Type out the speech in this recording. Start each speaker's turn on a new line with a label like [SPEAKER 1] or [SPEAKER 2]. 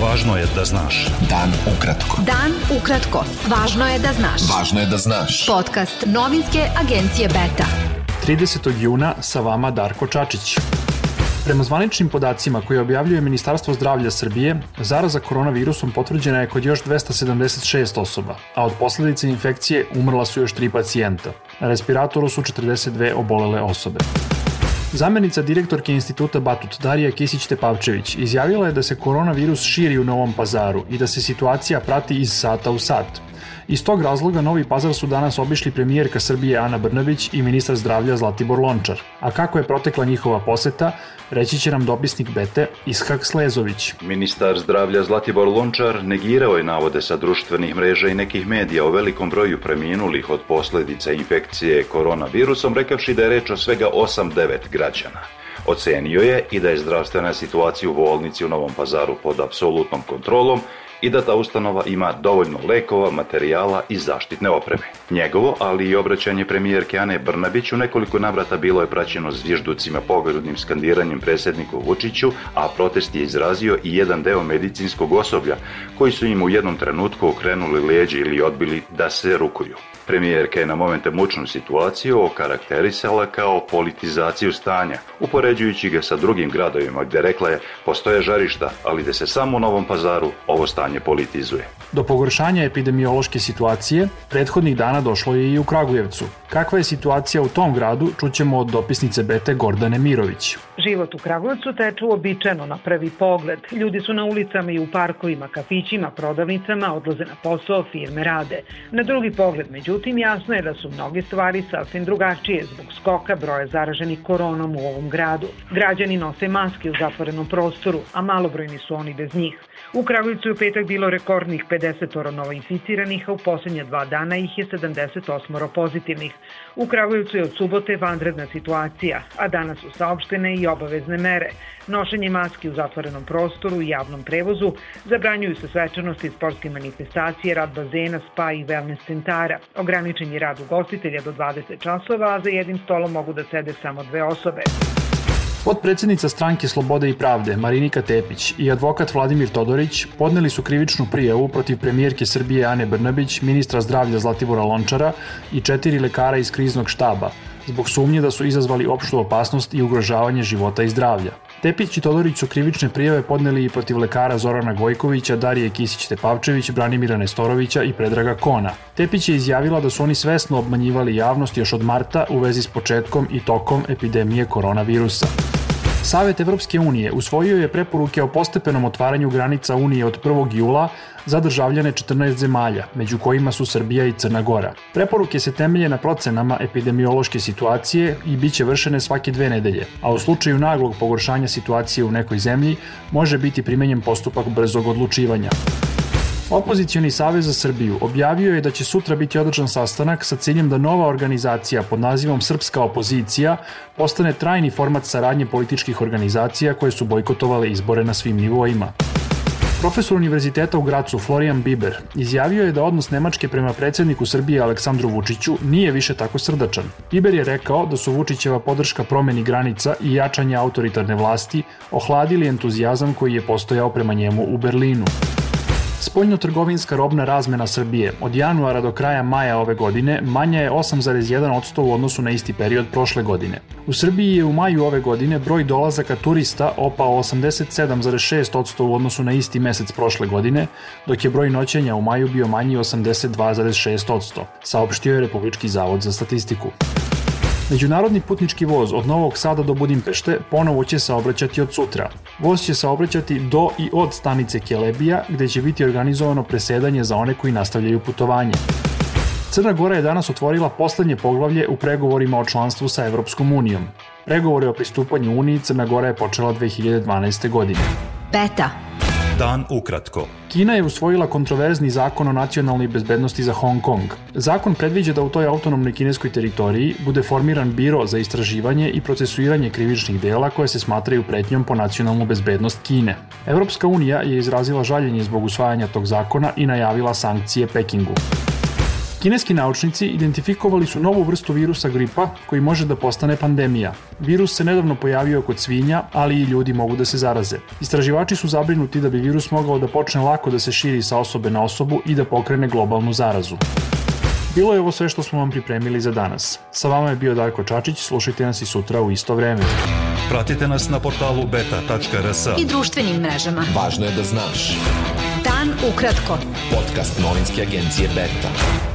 [SPEAKER 1] Važno je da znaš.
[SPEAKER 2] Dan ukratko.
[SPEAKER 3] Dan ukratko. Važno je da znaš.
[SPEAKER 2] Važno je da znaš.
[SPEAKER 3] Podcast novinske agencije Beta.
[SPEAKER 4] 30. juna sa vama Darko Čačić. Prema zvaničnim podacima koje objavljuje Ministarstvo zdravlja Srbije, zaraza koronavirusom potvrđena je kod još 276 osoba, a od posledice infekcije umrla su još tri pacijenta. Na respiratoru su 42 obolele osobe. Zamenica direktorke instituta Batut Darija Kisić-Tepavčević izjavila je da se koronavirus širi u Novom pazaru i da se situacija prati iz sata u sat. Iz tog razloga Novi Pazar su danas obišli premijerka Srbije Ana Brnabić i ministar zdravlja Zlatibor Lončar. A kako je protekla njihova poseta, reći će nam dopisnik Bete Ishak Slezović.
[SPEAKER 5] Ministar zdravlja Zlatibor Lončar negirao je navode sa društvenih mreža i nekih medija o velikom broju preminulih od posledica infekcije koronavirusom, rekavši da je reč o svega 8-9 građana. Ocenio je i da je zdravstvena situacija u bolnici u Novom pazaru pod apsolutnom kontrolom i da ta ustanova ima dovoljno lekova, materijala i zaštitne opreme. Njegovo, ali i obraćanje premijerke Ane Brnabić u nekoliko navrata bilo je praćeno zvižducima pogrodnim skandiranjem predsjedniku Vučiću, a protest je izrazio i jedan deo medicinskog osoblja koji su im u jednom trenutku okrenuli leđe ili odbili da se rukuju. Premijerka je na momente mučnu situaciju okarakterisala kao politizaciju stanja, upoređujući ga sa drugim gradovima gde rekla je postoje žarišta, ali da se samo u Novom pazaru ovo stanje politizuje.
[SPEAKER 4] Do pogoršanja epidemiološke situacije, prethodnih dana došlo je i u Kragujevcu. Kakva je situacija u tom gradu, čućemo od dopisnice Bete Gordane Mirović.
[SPEAKER 6] Život u Kragujevcu teče uobičajeno na prvi pogled. Ljudi su na ulicama i u parkovima, kafićima, prodavnicama, odlaze na posao, firme rade. Na drugi pogled, međutim, jasno je da su mnoge stvari sasvim drugačije zbog skoka broja zaraženih koronom u ovom gradu. Građani nose maske u zatvorenom prostoru, a malobrojni su oni bez njih. U Kragujevcu je u petak bilo rekordnih 50 novoinficiranih, a u poslednja dva dana ih je 78 pozitivnih. U Kragujevcu je od subote vanredna situacija, a danas su saopštene i obavezne mere. Nošenje maski u zatvorenom prostoru i javnom prevozu, zabranjuju se svečanosti sportske manifestacije, rad bazena, spa i wellness centara. Ograničen je rad ugostitelja do 20 časova, a za jednim stolom mogu da sede samo dve osobe.
[SPEAKER 4] Podpredsednica stranke Slobode i pravde Marinika Tepić i advokat Vladimir Todorić podneli su krivičnu prijavu protiv premijerke Srbije Ane Brnabić, ministra zdravlja Zlatibora Lončara i četiri lekara iz kriznog štaba, zbog sumnje da su izazvali opštu opasnost i ugrožavanje života i zdravlja. Tepić i Todorić su krivične prijave podneli i protiv lekara Zorana Gojkovića, Darije Kisić-Tepavčević, Branimira Nestorovića i Predraga Kona. Tepić je izjavila da su oni svesno obmanjivali javnost još od marta u vezi s početkom i tokom epidemije koronavirusa. Savet Evropske unije usvojio je preporuke o postepenom otvaranju granica Unije od 1. jula za državljane 14 zemalja, među kojima su Srbija i Crna Gora. Preporuke se temelje na procenama epidemiološke situacije i bit će vršene svake dve nedelje, a u slučaju naglog pogoršanja situacije u nekoj zemlji može biti primenjen postupak brzog odlučivanja. Opozicioni savez za Srbiju objavio je da će sutra biti održan sastanak sa ciljem da nova organizacija pod nazivom Srpska opozicija postane trajni format saradnje političkih organizacija koje su bojkotovale izbore na svim nivoima. Profesor univerziteta u Gracu Florian Biber izjavio je da odnos Nemačke prema predsedniku Srbije Aleksandru Vučiću nije više tako srdačan. Biber je rekao da su Vučićeva podrška promeni granica i jačanje autoritarne vlasti ohladili entuzijazam koji je postojao prema njemu u Berlinu. Spoljno-trgovinska robna razmena Srbije od januara do kraja maja ove godine manja je 8,1% u odnosu na isti period prošle godine. U Srbiji je u maju ove godine broj dolazaka turista opao 87,6% u odnosu na isti mesec prošle godine, dok je broj noćenja u maju bio manji 82,6%, saopštio je Republički zavod za statistiku. Međunarodni putnički voz od Novog Sada do Budimpešte ponovo će saobraćati od sutra. Voz će saobraćati do i od stanice Kelebija, gde će biti organizovano presedanje za one koji nastavljaju putovanje. Crna Gora je danas otvorila poslednje poglavlje u pregovorima o članstvu sa Evropskom unijom. Pregovore o pristupanju Uniji Crna Gora je počela 2012. godine.
[SPEAKER 3] Beta.
[SPEAKER 1] Dan ukratko.
[SPEAKER 4] Kina je usvojila kontroverzni zakon o nacionalnoj bezbednosti za Hong Kong. Zakon predviđa da u toj autonomnoj kineskoj teritoriji bude formiran biro za istraživanje i procesuiranje krivičnih dela koje se smatraju pretnjom po nacionalnu bezbednost Kine. Evropska unija je izrazila žaljenje zbog usvajanja tog zakona i najavila sankcije Pekingu. Kineski naučnici identifikovali su novu vrstu virusa gripa koji može da postane pandemija. Virus se nedavno pojavio kod svinja, ali i ljudi mogu da se zaraze. Istraživači su zabrinuti da bi virus mogao da počne lako da se širi sa osobe na osobu i da pokrene globalnu zarazu. Bilo je ovo sve što smo vam pripremili za danas. Sa vama je bio Darko Čačić, slušajte nas i sutra u isto vreme.
[SPEAKER 1] Pratite nas na portalu beta.rs.
[SPEAKER 3] I društvenim mrežama.
[SPEAKER 2] Važno je da znaš.
[SPEAKER 3] Dan ukratko.
[SPEAKER 2] Podcast novinske agencije Beta.